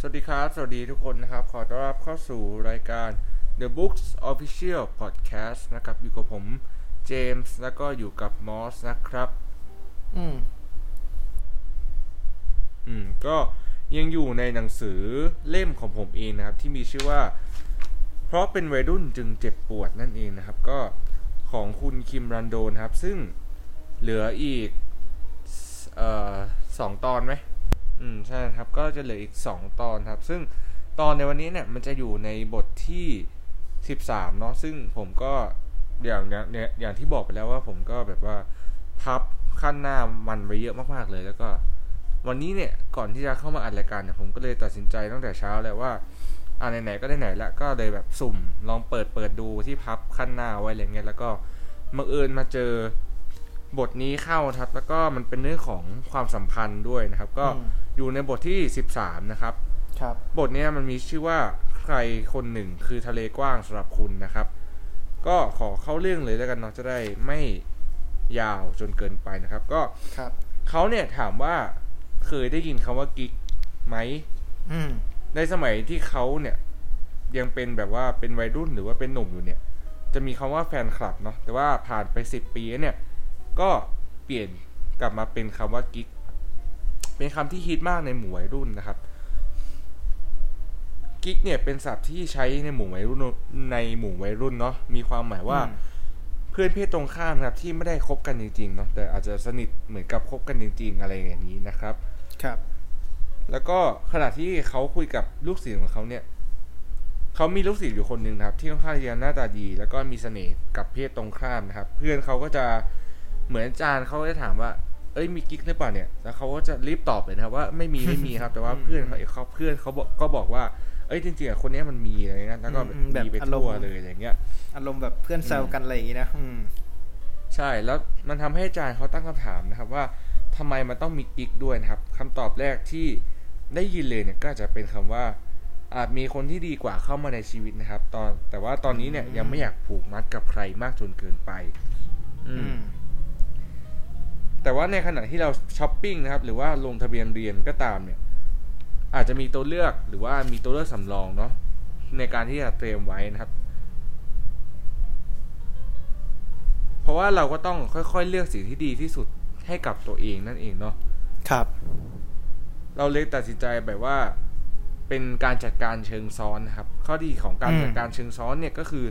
สวัสดีครับ สวัสดีทุกคนนะครับ ขอต้อนรับเข้าสู่รายการ The Books Official Podcast นะครับ อยู่กับผมเจมส์แล้วก็อยู่กับมอสนะครับ อืม อืม ก็ยังอยู่ในหนังสือเล่มของผมเองนะครับ ที่มีชื่อว่า เพราะเป็นวัยรุ่นจึงเจ็บปวดนั่นเองนะครับ ก็ของคุณคิมรันโดนครับ ซึ่งเหลืออีก เอ่อสองตอนไหม อืมใช่ครับ ก็จะเหลืออีกสองตอนครับ ซึ่งตอนในวันนี้เนี่ยมันจะอยู่ในบทที่สิบสามเนาะซึ่งผมก็อย่างเนี่ยอย่างที่บอกไปแล้วว่าผมก็แบบว่าพับขั้นหน้ามันไปเยอะมากๆเลยแล้วก็ วันนี้เนี่ยก่อนที่จะเข้ามาอัดรายการเนี่ยผมก็เลยตัดสินใจตั้งแต่เช้าแล้วว่าอ่าไหนๆก็ได้ไหนละก็เลยแบบสุ่มลองเปิดเปิดดูที่พับขั้นหน้าไว้อะไรเงี้ยแล้วก็บังเอิญมาเจอบทนี้เข้าครับแล้วก็มันเป็นเรื่องของความสัมพันธ์ด้วยนะครับ ก็ อืมอยู่ในบทที่ 13 นะครับ ครับ บทเนี้ยมันมีชื่อว่าใครคนหนึ่งคือทะเลกว้างสำหรับคุณนะครับ ก็ขอเข้าเรื่องเลยแล้วกันเนาะจะได้ไม่ยาวจนเกินไปนะครับ ก็ครับเขาเนี่ยถามว่าเคยได้ยินคำว่ากิ๊กไหมอืมในสมัยที่เขาเนี่ย ยังเป็นแบบว่าเป็นวัยรุ่นหรือว่าเป็นหนุ่มอยู่เนี่ย จะมีคำว่าแฟนคลับเนาะแต่ว่าผ่านไปสิบปีแล้วเนี่ย ก็เปลี่ยนกลับมาเป็นคำว่ากิ๊ก เป็นคำที่ฮิตมากในหมู่วัยรุ่นนะครับกิ๊กเนี่ยเป็นศัพท์ที่ใช้ในหมู่วัยรุ่นในหมู่วัยรุ่นเนาะมีความหมายว่าอืมเพื่อนเพศตรงข้ามนะครับที่ไม่ได้คบกันจริงๆเนาะแต่อาจจะสนิทเหมือนกับคบกันจริง ๆ อะไรอย่างนี้นะครับ ครับ แล้วก็ขณะที่เขาคุยกับลูกศิษย์ของเขาเนี่ยเขามีลูกศิษย์อยู่คนหนึ่งนะครับ ที่ค่อนข้างจะหน้าตาดี แล้วก็มีเสน่ห์กับเพศตรงข้ามนะครับ เพื่อนเขาก็จะเหมือนอาจารย์เขาก็จะถามว่าเอ้ยมีกิ๊กหรือเปล่าเนี่ยแล้วเขาก็จะรีบตอบเลยนะครับว่าไม่มีไม่มีครับ แต่ว่าเพื่อนเขาเขาเพื่อนเขาบอกก็บอกว่าเอ้ยจริงๆอะคนเนี้ยมันมีอะไรเงี้ยแล้วก็แบบอืมแบบมีไปอารมณ์ทั่วเลยอะไรเงี้ยอารมณ์แบบเพื่อนแซวกันอะไรอย่างงี้นะอืมใช่แล้วมันทำให้อาจารย์เขาตั้งคำถามนะครับว่าทำไมมันต้องมีกิ๊กด้วยนะครับคำตอบแรกที่ได้ยินเลยเนี่ยก็อาจจะเป็นคำว่า อาจมีคนที่ดีกว่าเข้ามาในชีวิตนะครับ ตอนแต่ว่าตอนนี้เนี่ยอืมยังไม่อยากผูกมัดกับใครมากจนเกินไป อือืมม แต่ว่าในขณะที่เราช้อปปิ้งนะครับ หรือว่าลงทะเบียนเรียนก็ตามเนี่ย อาจจะมีตัวเลือกหรือว่ามีตัวเลือกสำรองเนาะในการที่จะเตรียมไว้นะครับ เพราะว่าเราก็ต้องค่อยๆ เลือกสิ่งที่ดีที่สุดให้กับตัวเองนั่นเองเนาะครับ เราเลยตัดสินใจแบบว่า เป็นการจัดการเชิงซ้อนนะครับ ข้อดีของการอืมจัดการเชิงซ้อนเนี่ยก็คือ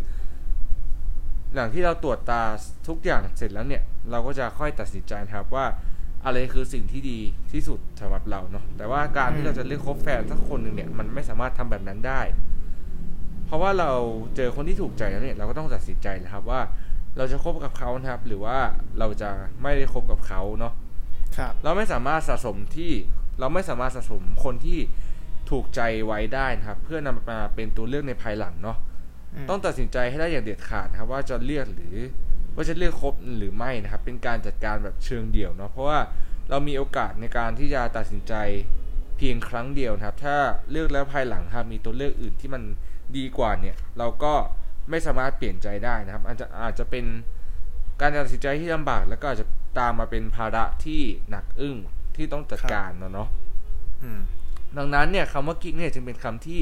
หลังที่เราตรวจตาทุกอย่างเสร็จแล้วเนี่ย เราก็จะค่อยตัดสินใจนะครับว่าอะไรคือสิ่งที่ดีที่สุดสำหรับเราเนาะแต่ว่าการที่เราจะเลือกคบแฟนสักคนหนึ่งเนี่ยมันไม่สามารถทำแบบนั้นได้ เพราะว่าเราเจอคนที่ถูกใจแล้วเนี่ยเราก็ต้องตัดสินใจนะครับว่าเราจะคบกับเขานะครับ หรือว่าเราจะไม่ได้คบกับเขาเนาะครับ เราไม่สามารถสะสมที่เราไม่สามารถสะสมคนที่ถูกใจไว้ได้นะครับ เพื่อนำมาเป็นตัวเลือกในภายหลังเนาะอืมต้องตัดสินใจให้ได้อย่างเด็ดขาดนะครับ ว่าจะเลือกหรือ ว่าจะเลือกคบหรือไม่นะครับ เป็นการจัดการแบบเชิงเดี่ยวเนาะเพราะว่าเรามีโอกาสในการที่จะตัดสินใจเพียงครั้งเดียวนะครับ ถ้าเลือกแล้วภายหลังครับมีตัวเลือกอื่นที่มันดีกว่าเนี่ย เราก็ไม่สามารถเปลี่ยนใจได้นะครับ อาจจะอาจจะเป็นการตัดสินใจที่ลำบาก แล้วก็อาจจะตามมาเป็นภาระที่หนักอึ้งที่ต้องจัดการเนาะเนาะอืมดังนั้นเนี่ยคำว่ากิ๊กเนี่ยจึงเป็นคำที่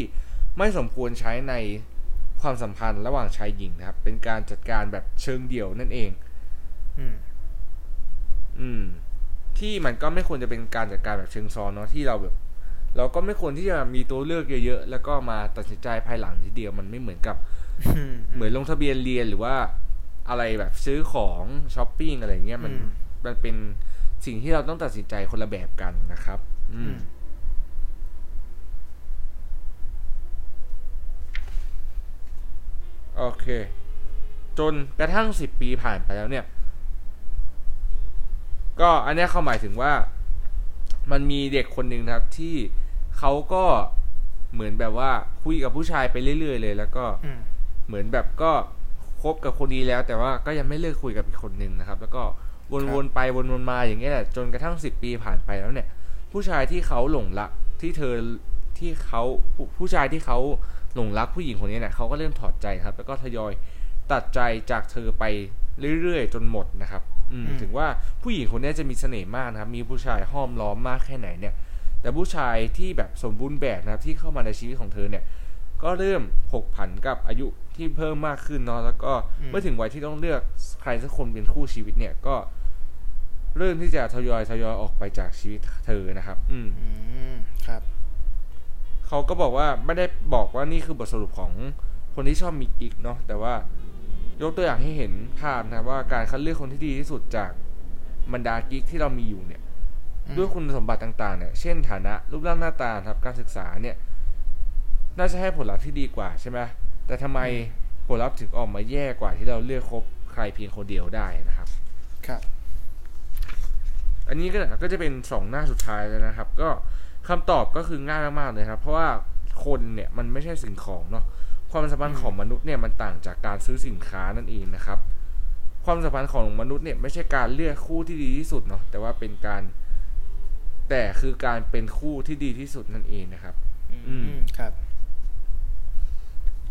ไม่สมควรใช้ใน ความสัมพันธ์ระหว่างชายหญิงนะครับ เป็นการจัดการแบบเชิงเดี่ยวนั่นเอง อืม อืม ที่มันก็ไม่ควรจะเป็นการจัดการแบบเชิงซ้อนเนาะที่เราแบบ เราก็ไม่ควรที่จะมีตัวเลือกเยอะๆแล้วก็มาตัดสินใจภายหลังทีเดียวมันไม่เหมือนกับอืมเหมือนลงทะเบียนเรียนหรือว่าอะไรแบบซื้อของช้อปปิ้งอะไรเงี้ยมันอืมมันเป็นสิ่งที่เราต้องตัดสินใจคนละแบบกันนะครับ อือืม โอเค จนกระทั่งสิบปีผ่านไปแล้วเนี่ย ก็อันเนี้ยเขาหมายถึงว่า มันมีเด็กคนหนึ่งนะครับที่เขาก็เหมือนแบบว่าคุยกับผู้ชายไปเรื่อยๆเลย แล้วก็อืมเหมือนแบบก็คบกับคนนี้แล้ว แต่ว่าก็ยังไม่เลิกคุยกับอีกคนหนึ่งนะครับ แล้วก็วนๆไปวนๆมาอย่างเงี้ยแหละจนกระทั่งสิบปีผ่านไปแล้วเนี่ย ผู้ชายที่เขาหลงรักที่เธอที่เขาผู้ผู้ชายที่เขา หลงรักผู้หญิงคนนี้เนี่ยเขาก็เริ่มถอดใจครับ แล้วก็ทยอยตัดใจจากเธอไปเรื่อยๆ จนหมดนะครับอืมอืมถึงว่าผู้หญิงคนนี้จะมีเสน่ห์มากนะครับ มีผู้ชายห้อมล้อมมากแค่ไหนเนี่ยแแต่ผู้ชายที่แบบสมบูรณ์แบบนะครับ ที่เข้ามาในชีวิตของเธอเนี่ย ก็เริ่มผกผันกับอายุที่เพิ่มมากขึ้นเนาะแล้วก็อืมเมื่อถึงวัยที่ต้องเลือกใครสักคนเป็นคู่ชีวิตเนี่ยก็ เริ่มที่จะทยอยทยอยออกไปจากชีวิตเธอนะครับ อืมอืมครับ เขาก็บอกว่าไม่ได้บอกว่านี่คือบทสรุปของคนที่ชอบมีกิ๊กเนาะแต่ว่ายกตัวอย่างให้เห็นภาพนะว่าการคัดเลือกคนที่ดีที่สุดจากบรรดากิ๊กที่เรามีอยู่เนี่ยอืมด้วยคุณสมบัติต่างๆเนี่ยเช่นฐานะรูปร่างหน้าตาครับการศึกษาเนี่ย น่าจะให้ผลลัพธ์ที่ดีกว่าใช่ไหมแต่ทำไมผลลัพธ์ถึงออกมาแย่กว่าที่เราเลือกคบใครเพียงคนเดียวได้นะครับ ครับ อันนี้ก็ก็จะเป็นสองหน้าสุดท้ายแล้วนะครับ ก็ คำตอบก็คือง่ายมากๆเลยครับ เพราะว่าคนเนี่ยมันไม่ใช่สิ่งของเนาะความสัมพันธ์ของมนุษย์เนี่ยมันต่างจากการซื้อสินค้านั่นเองนะครับ ความสัมพันธ์ของมนุษย์เนี่ยไม่ใช่การเลือกคู่ที่ดีที่สุดเนาะแต่ว่าเป็นการ แต่คือการเป็นคู่ที่ดีที่สุดนั่นเองนะครับ อืมครับ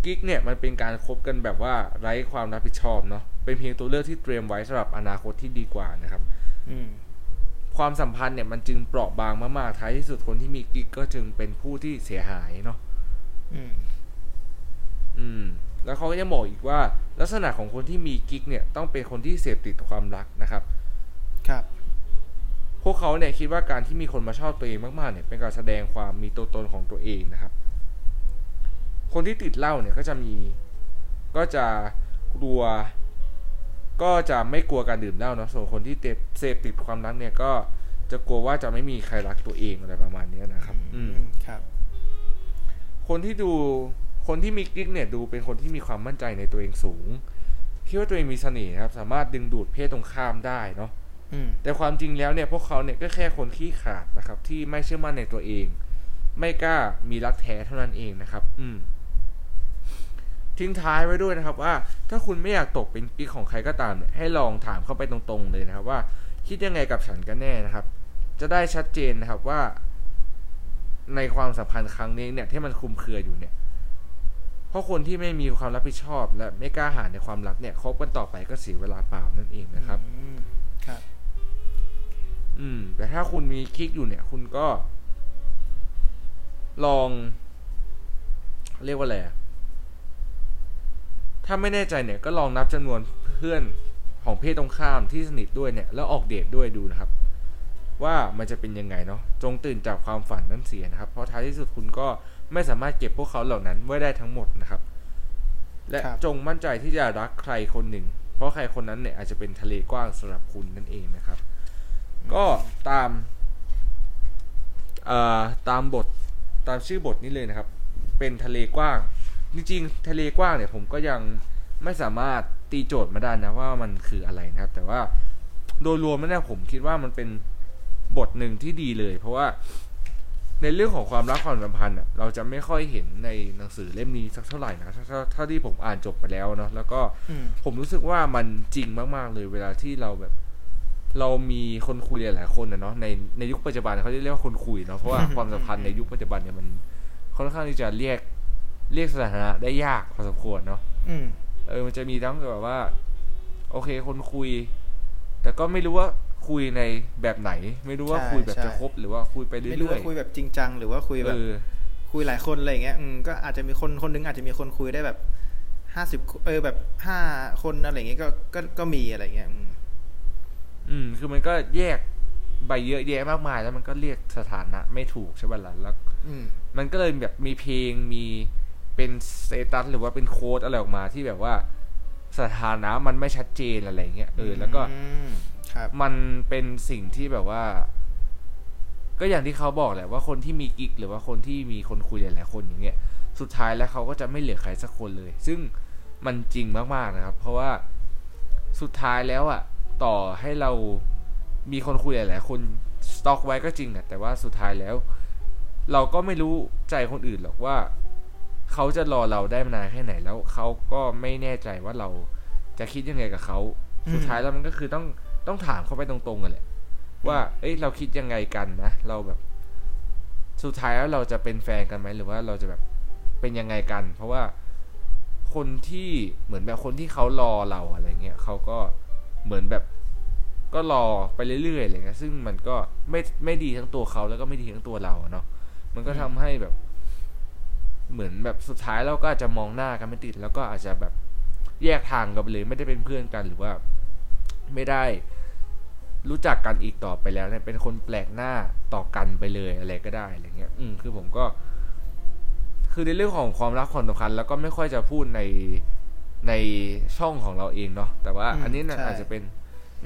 กิ๊กเนี่ยมันเป็นการคบกันแบบว่าไร้ความรับผิดชอบเนาะเป็นเพียงตัวเลือกที่เตรียมไว้สำหรับอนาคตที่ดีกว่านะครับ อืม ความสัมพันธ์เนี่ยมันจึงเปราะบางมากๆท้ายที่สุดคนที่มีกิ๊กก็จึงเป็นผู้ที่เสียหายเนาะอืม อืม แล้วเขาก็ยังบอกอีกว่า ลักษณะของคนที่มีกิ๊กเนี่ยต้องเป็นคนที่เสพติดความรักนะครับ ครับ พวกเขาเนี่ยคิดว่าการที่มีคนมาชอบตัวเองมากๆเนี่ย เป็นการแสดงความมีตัวตนของตัวเองนะครับ คนที่ติดเหล้าเนี่ยก็จะมีก็จะกลัว ก็จะไม่กลัวการดื่มเหล้าเนาะส่วนคนที่เตเสพติดความรักเนี่ยก็จะกลัวว่าจะไม่มีใครรักตัวเองอะไรประมาณเนี้ยนะครับ อืมครับ คนที่ดูคนที่มีกิ๊กเนี่ยดูเป็นคนที่มีความมั่นใจในตัวเองสูงคิดว่าตัวเองมีเสน่ห์นะครับ สามารถดึงดูดเพศตรงข้ามได้เนาะอืมแต่ความจริงแล้วเนี่ยพวกเขาเนี่ยก็แค่คนขี้ขลาดนะครับ ที่ไม่เชื่อมั่นในตัวเอง ไม่กล้ามีรักแท้เท่านั้นเองนะครับ อืม ทิ้งท้ายไว้ด้วยนะครับว่าถ้าคุณไม่อยากตกเป็นกิ๊กของใครก็ตามเนี่ยให้ลองถามเข้าไปตรงๆเลยนะครับว่าคิดยังไงกับฉันกันแน่นะครับ จะได้ชัดเจนนะครับว่า ในความสัมพันธ์ครั้งนี้เนี่ยที่มันคลุมเครืออยู่เนี่ย เพราะคนที่ไม่มีความรับผิดชอบ และไม่กล้าหาญในความรักเนี่ยคบกันต่อไปก็เสียเวลาเปล่านั่นเองนะครับอืมครับ อืม แต่ถ้าคุณมีคลิกอยู่เนี่ย คุณก็ ลอง เรียกว่าอะไรอะ ถ้าไม่แน่ใจเนี่ยก็ลองนับจำนวนเพื่อนของเพศตรงข้ามที่สนิทด้วยเนี่ยแล้วออกเดทด้วยดูนะครับ ว่ามันจะเป็นยังไงเนาะจงตื่นจากความฝันนั้นเสียนะครับ เพราะท้ายที่สุดคุณก็ไม่สามารถเก็บพวกเขาเหล่านั้นไว้ได้ทั้งหมดนะครับ และครับจงมั่นใจที่จะรักใครคนหนึ่ง เพราะใครคนนั้นเนี่ยอาจจะเป็นทะเลกว้างสำหรับคุณนั่นเองนะครับ ก็ตามเอ่อตามบทตามชื่อบทนี้เลยนะครับ เป็นทะเลกว้าง จริงๆทะเลกว้างเนี่ยผมก็ยังไม่สามารถตีโจทย์มาได้นะว่ามันคืออะไรนะครับ แต่ว่าโดยรวมแล้วเนี่ยผมคิดว่ามันเป็นบทหนึ่งที่ดีเลย เพราะว่าในเรื่องของความรักความสัมพันธ์อะเราจะไม่ค่อยเห็นในหนังสือเล่มนี้สักเท่าไหร่นะถ้าถ้าถ้าที่ผมอ่านจบไปแล้วเนาะแล้วก็อืมผมรู้สึกว่ามันจริงมาก ๆ เลยเวลาที่เราแบบ เรามีคนคุยหลายๆคนนะเนาะในในยุคปัจจุบันเขาจะเรียกว่าคนคุยเนาะเพราะว่าความสัมพันธ์ในยุคปัจจุบันเนี่ยมันค่อนข้างที่จะเรียก เรียกสถานะได้ยากพอสมควรเนาะอืมเออ มันจะมีทั้งแบบว่า โอเค คนคุย แต่ก็ไม่รู้ว่าคุยในแบบไหน ไม่รู้ว่าใช่คุยแบบใช่จะคบหรือว่าคุยไปไม่รู้เรื่อยว่าคุยแบบจริงจังหรือว่าคุยๆแบเอบอคุยหลายคนอะไรอย่างเงี้ยอืมก็อาจจะมีคนคนหนึงอาจจะมีคนคุยได้แบบห้าสิบเออแบบห้าคนอะไรอย่างเงี้ยก็ก็ก็มีอะไรอย่างเงี้ยอืมอืม คือมันก็แยกใบเยอะแยะมากมาย แล้วมันก็เรียกสถานะไม่ถูกใช่ป่ะล่ะแล้วอืมมันก็เลยแบบมีเพลงมี เป็นสเตตัสหรือว่าเป็นโค้ดอะไรออกมาที่แบบว่าสถานะมันไม่ชัดเจนอะไรเงี้ยเออแล้วก็อืมครับมันเป็นสิ่งที่แบบว่า ก็อย่างที่เขาบอกแหละว่าคนที่มีกิ๊กหรือว่าคนที่มีคนคุยหลายๆคนอย่างเงี้ยสุดท้ายแล้วเขาก็จะไม่เหลือใครสักคนเลย ซึ่งมันจริงมากๆนะครับ เพราะว่าสุดท้ายแล้วอะต่อให้เรามีคนคุยหลายๆคนสต็อกไว้ก็จริงนะแต่ว่าสุดท้ายแล้ว เราก็ไม่รู้ใจคนอื่นหรอกว่า เขาจะรอเราได้นานแค่ไหนแล้วเขาก็ไม่แน่ใจว่าเราจะคิดยังไงกับเขาอืมสุดท้ายแล้วมันก็คือต้องต้องถามเขาไปตรงๆกันแหละว่า เอ้ยเราคิดยังไงกันนะเราแบบ สุดท้ายแล้วเราจะเป็นแฟนกันไหมหรือว่าเราจะแบบเป็นยังไงกัน เพราะว่าคนที่เหมือนแบบคนที่เขารอเราอะไรเงี้ยเขาก็เหมือนแบบก็รอไปเรื่อยๆอะไรเงี้ยซึ่งมันก็ไม่ไม่ดีทั้งตัวเขาแล้วก็ไม่ดีทั้งตัวเราเนาะมันก็ทำให้แบบ เหมือนแบบสุดท้ายเราก็อาจจะมองหน้ากันไม่ติด แล้วก็อาจจะแบบแยกทางกันไปเลยไม่ได้เป็นเพื่อนกันหรือว่าไม่ได้รู้จักกันอีกต่อไปแล้วเนี่ยเป็นคนแปลกหน้าต่อกันไปเลยอะไรก็ได้อะไรเงี้ย อืมคือผมก็ คือในเรื่องของความรักความสัมพันธ์แล้วก็ไม่ค่อยจะพูดในในช่องของเราเองเนาะแต่ว่าอันนี้น่าอาจจะเป็น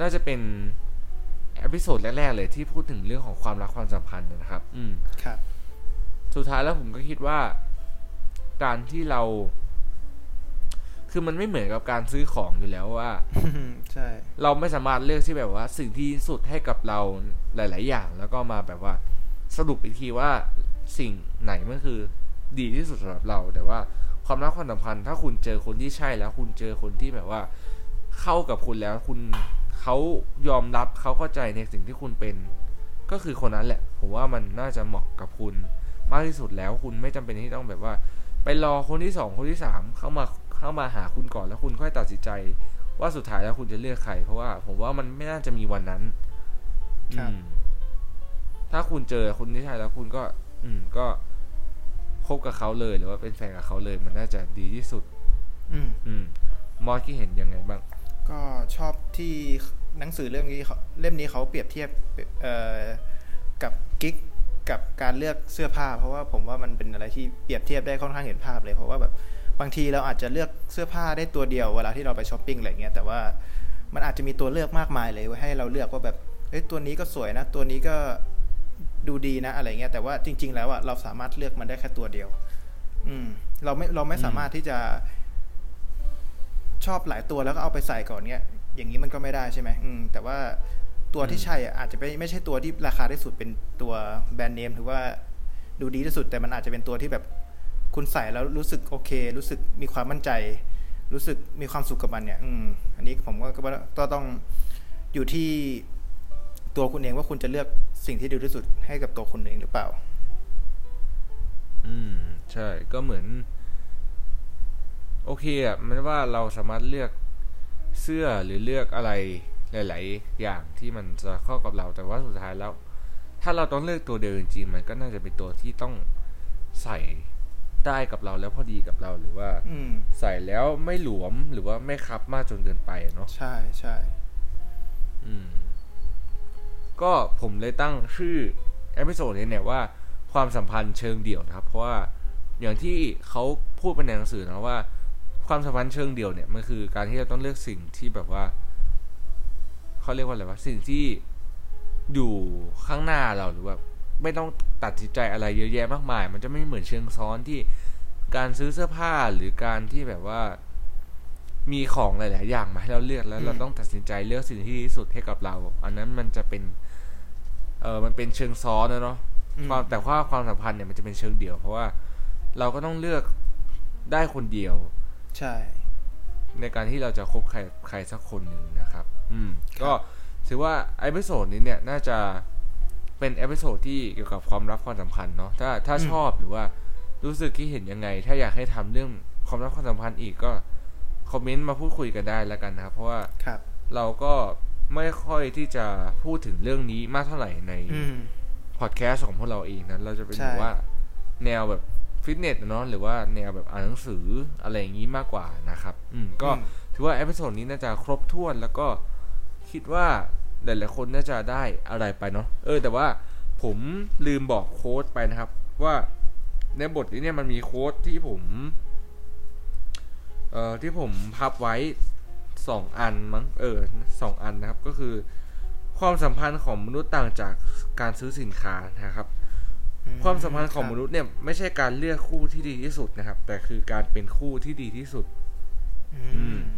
น่าจะเป็นepisode แรกๆเลยที่พูดถึงเรื่องของความรักความสัมพันธ์นะครับ อืมครับ สุดท้ายแล้วผมก็คิดว่า การที่เรา คือมันไม่เหมือนกับการซื้อของอยู่แล้วว่าใช่ เราไม่สามารถเลือกที่แบบว่า สิ่งที่สุดให้กับเราหลาย ๆ อย่าง แล้วก็มาแบบว่า สรุปอีกทีว่าสิ่งไหนมันคือ ดีที่สุดสำหรับเรา แต่ว่าความรักความสัมพันธ์ถ้าคุณเจอคนที่ใช่แล้ว คุณเจอคนที่แบบว่า เข้ากับคุณแล้วคุณเขายอมรับเขาเข้าใจในสิ่งที่คุณเป็น ก็คือคนนั้นแหละ ผมว่ามันน่าจะเหมาะกับคุณมากที่สุดแล้วคุณไม่จำเป็นที่ต้องแบบว่า ไปรอคนที่สองคนที่สามเข้ามาเข้ามาหาคุณก่อนแล้วคุณค่อยตัดสินใจ ว่าสุดท้ายแล้วคุณจะเลือกใคร เพราะว่าผมว่ามันไม่น่าจะมีวันนั้นครับอืมถ้าคุณเจอคนที่ใช่แล้วคุณก็ อืม ก็คบกับเขาเลยหรือว่าเป็นแฟนกับเขาเลย มันน่าจะดีที่สุด อืม อืมมอสคิดเห็นยังไงบ้าง ก็ชอบที่หนังสือเรื่องนี้เขาเล่มนี้เขาเปรียบเทียบ เอ่อ กับกิ๊ก กับการเลือกเสื้อผ้า เพราะว่าผมว่ามันเป็นอะไรที่เปรียบเทียบได้ค่อนข้างเห็นภาพเลย เพราะว่าแบบบางทีเราอาจจะเลือกเสื้อผ้าได้ตัวเดียวเวลาที่เราไปช้อปปิ้งอะไรเงี้ยแต่ว่ามันอาจจะมีตัวเลือกมากมายเลยไว้ให้เราเลือกว่าแบบเอ้ยตัวนี้ก็สวยนะ ตัวนี้ก็ดูดีนะอะไรเงี้ยแต่ว่าจริง ๆ แล้วอะเราสามารถเลือกมันได้แค่ตัวเดียว อืม เราไม่เราไม่สามารถที่จะชอบหลายตัวแล้วก็เอาไปใส่ก่อนเนี้ยอย่างนี้มันก็ไม่ได้ใช่ไหมอืมแต่ว่า ตัวที่ใช่อาจจะไม่ไม่ใช่ตัวที่ราคาที่สุดเป็นตัวแบรนด์เนมถือว่าดูดีที่สุด แต่มันอาจจะเป็นตัวที่แบบคุณใส่แล้วรู้สึกโอเค รู้สึกมีความมั่นใจ รู้สึกมีความสุขกับมันเนี่ย อืม อันนี้ผมก็ว่าก็ต้องอยู่ที่ตัวคุณเองว่าคุณจะเลือกสิ่งที่ดีที่สุดให้กับตัวคุณเองหรือเปล่า อืม ใช่ก็เหมือน โอเคอะมันว่าเราสามารถเลือกเสื้อหรือเลือกอะไร หลาย ๆ อย่างที่มันจะเข้ากับเราแต่ว่าสุดท้ายแล้ว ถ้าเราต้องเลือกตัวเดียวจริงๆมันก็น่าจะเป็นตัวที่ต้องใส่ได้กับเราแล้วพอดีกับเราหรือว่าอืมใส่แล้วไม่หลวมหรือว่าไม่คับมากจนเกินไปเนาะใช่ใช่อืมก็ผมเลยตั้งชื่อ episode นี้เนี่ยว่าความสัมพันธ์เชิงเดี่ยวนะครับ เพราะว่าอย่างที่เขาพูดไปในหนังสือนะว่า ความสัมพันธ์เชิงเดี่ยวเนี่ยมันคือการที่เราต้องเลือกสิ่งที่แบบว่า เขาเรียกว่าอะไรวะสิ่งที่อยู่ข้างหน้าเราหรือว่าไม่ต้องตัดสินใจอะไรเยอะแยะมากมาย มันจะไม่เหมือนเชิงซ้อนที่การซื้อเสื้อผ้าหรือการที่แบบว่า มีของหลาย ๆ อย่างมาให้เราเลือกแล้วเราต้องตัดสินใจเลือกสิ่งที่ดีที่สุดให้กับเรา อันนั้นมันจะเป็น เออมันเป็นเชิงซ้อนนะเนาะอืมความแต่ว่าความสัมพันธ์เนี่ยมันจะเป็นเชิงเดี่ยว เพราะว่าเราก็ต้องเลือกได้คนเดียว ใช่ ในการที่เราจะคบใครใครสักคนหนึ่งนะครับ อืมก็ถือว่า episode นี้เนี่ยน่าจะเป็น episode ที่เกี่ยวกับความรักความสัมพันธ์เนาะถ้าถ้าชอบหรือว่ารู้สึกคิดเห็นยังไง ถ้าอยากให้ทำเรื่องความรักความสัมพันธ์อีกก็คอมเมนต์มาพูดคุยกันได้แล้วกันนะครับ เพราะว่าครับเราก็ไม่ค่อยที่จะพูดถึงเรื่องนี้มากเท่าไหร่ในอืมพอดแคสต์ของพวกเราเองนะเราจะเป็นใช่แบบว่าแนวแบบฟิตเนสเนาะหรือว่าแนวแบบอ่านหนังสืออะไรอย่างนี้มากกว่านะครับ อืมก็อืมถือว่า episode นี้น่าจะครบถ้วนแล้วก็ คิดว่าหลายๆคนน่าจะได้อะไรไปเนาะเออแต่ว่าผมลืมบอก quote ไปนะครับ ว่าในบทนี้เนี่ยมันมีโค้ดที่ผมเอ่อที่ผมพับไว้สองอันมั้งเออสองอันนะครับก็คือ ความสัมพันธ์ของมนุษย์ต่างจากการซื้อสินค้านะครับอืความสัมพันธ์ของครับมนุษย์เนี่ยไม่ใช่การเลือกคู่ที่ดีที่สุดนะครับ แต่คือการเป็นคู่ที่ดีที่สุด อืมอืม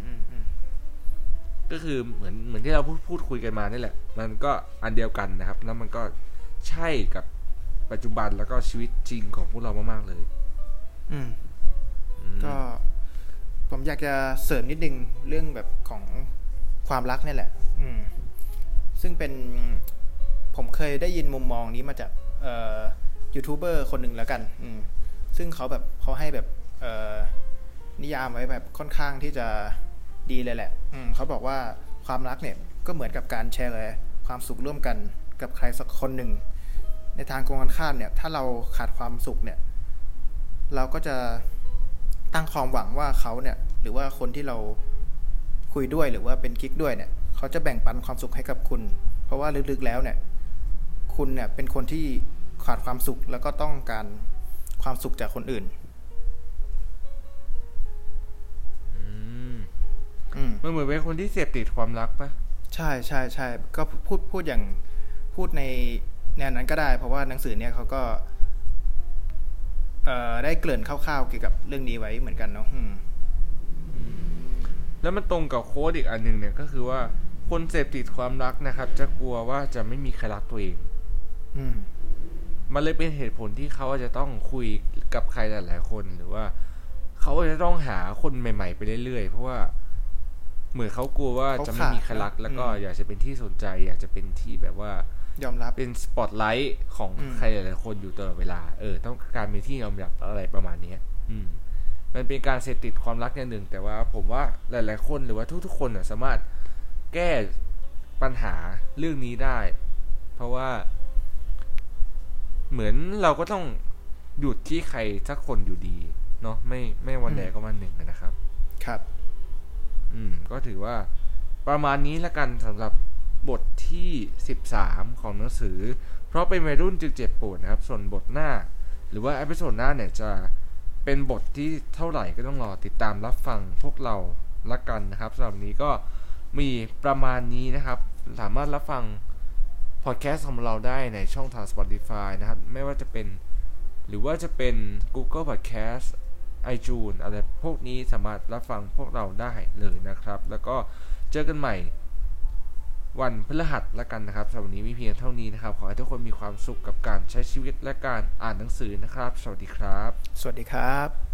อืม ก็คือเหมือนเหมือนที่เราพูดพูดคุยกันมานี่แหละ มันก็อันเดียวกันนะครับ แล้วมันก็ใช่กับปัจจุบันแล้วก็ชีวิตจริงของพวกเรามากๆเลยอืมอืม ก็ผมอยากจะเสริมนิดนึงเรื่องแบบของความรักเนี่ยแหละ อืม ซึ่งเป็นผมเคยได้ยินมุมมองนี้มาจากเอ่อยูทูบเบอร์คนหนึ่งแล้วกัน อืม ซึ่งเขาแบบเขาให้แบบเอ่อนิยามไว้แบบค่อนข้างที่จะ ดีเลยแหละ อืมเขาบอกว่าความรักเนี่ยก็เหมือนกับการแชร์ความสุขร่วมกันกับใครสักคนหนึ่ง ในทางกงกันข้ามเนี่ย ถ้าเราขาดความสุขเนี่ย เราก็จะตั้งความหวังว่าเขาเนี่ย หรือว่าคนที่เราคุยด้วยหรือว่าเป็นกิ๊กด้วยเนี่ย เขาจะแบ่งปันความสุขให้กับคุณ เพราะว่าลึกๆแล้วเนี่ย คุณเนี่ยเป็นคนที่ขาดความสุขแล้วก็ต้องการความสุขจากคนอื่น มมันเหมือนเป็นคนที่เสพติดความรักปะใช่ใช่ใช่ก็พูดพูดอย่างพูดในแนวนั้นก็ได้ เพราะว่าหนังสือเนี่ยเขาก็เอ่อได้เกริ่นคร่าวๆเกี่ยวกับเรื่องนี้ไว้เหมือนกันเนาะอืมแล้วมันตรงกับโค้ดอีกอันหนึ่งเนี่ยก็คือว่าคนเสพติดความรักนะครับ จะกลัวว่าจะไม่มีใครรักตัวเองอืมมันเลยเป็นเหตุผลที่เขาจะต้องคุยกับใครหลายๆคนหรือว่า เขาจะต้องหาคนใหม่ ๆ ไปเรื่อยๆ เพราะว่า เหมือนเขากลัวว่าจะไม่มีใครรักแล้วก็อยากจะเป็นที่สนใจ อยากจะเป็นที่แบบว่ายอมรับเป็นสปอตไลท์ของอืมใครหลายๆคนอยู่ตลอดเวลา เออ ต้องการเป็นที่ยอมรับอะไรประมาณเนี้ยอืม มันเป็นการเสพติดความรักอย่างหนึ่ง แต่ว่าผมว่าหลาย ๆ คนหรือว่าทุก ๆ คนน่ะสามารถแก้ปัญหาเรื่องนี้ได้ เพราะว่า เหมือนเราก็ต้องหยุดที่ใครสักคนอยู่ดี เนาะไม่ไม่วันใดก็วันหนึ่งนะครับ ครับ อืมก็ถือว่าประมาณนี้ละกันสำหรับบทที่ 13 ของหนังสือ เพราะเป็นวัยรุ่นจึงเจ็บปวดนะครับ ส่วนบทหน้า หรือว่าอพิโซดหน้าเนี่ยจะเป็นบทที่เท่าไหร่ก็ต้องรอติดตามรับฟังพวกเราละกันนะครับสำหรับนนี้ก็มีประมาณนี้นะครับ สามารถรับฟังพอดแคสต์ของเราได้ในช่องทาง Spotify นะครับ ไม่ว่าจะเป็น หรือว่าจะเป็น Google Podcast iTunes อะไรพวกนี้สามารถรับฟังพวกเราได้เลยนะครับ แล้วก็เจอกันใหม่วันพฤหัสละกันนะครับสำหรับวันนี้มีเพียงเท่านี้นะครับ ขอให้ทุกคนมีความสุขกับการใช้ชีวิตและการอ่านหนังสือนะครับ สวัสดีครับ สวัสดีครับ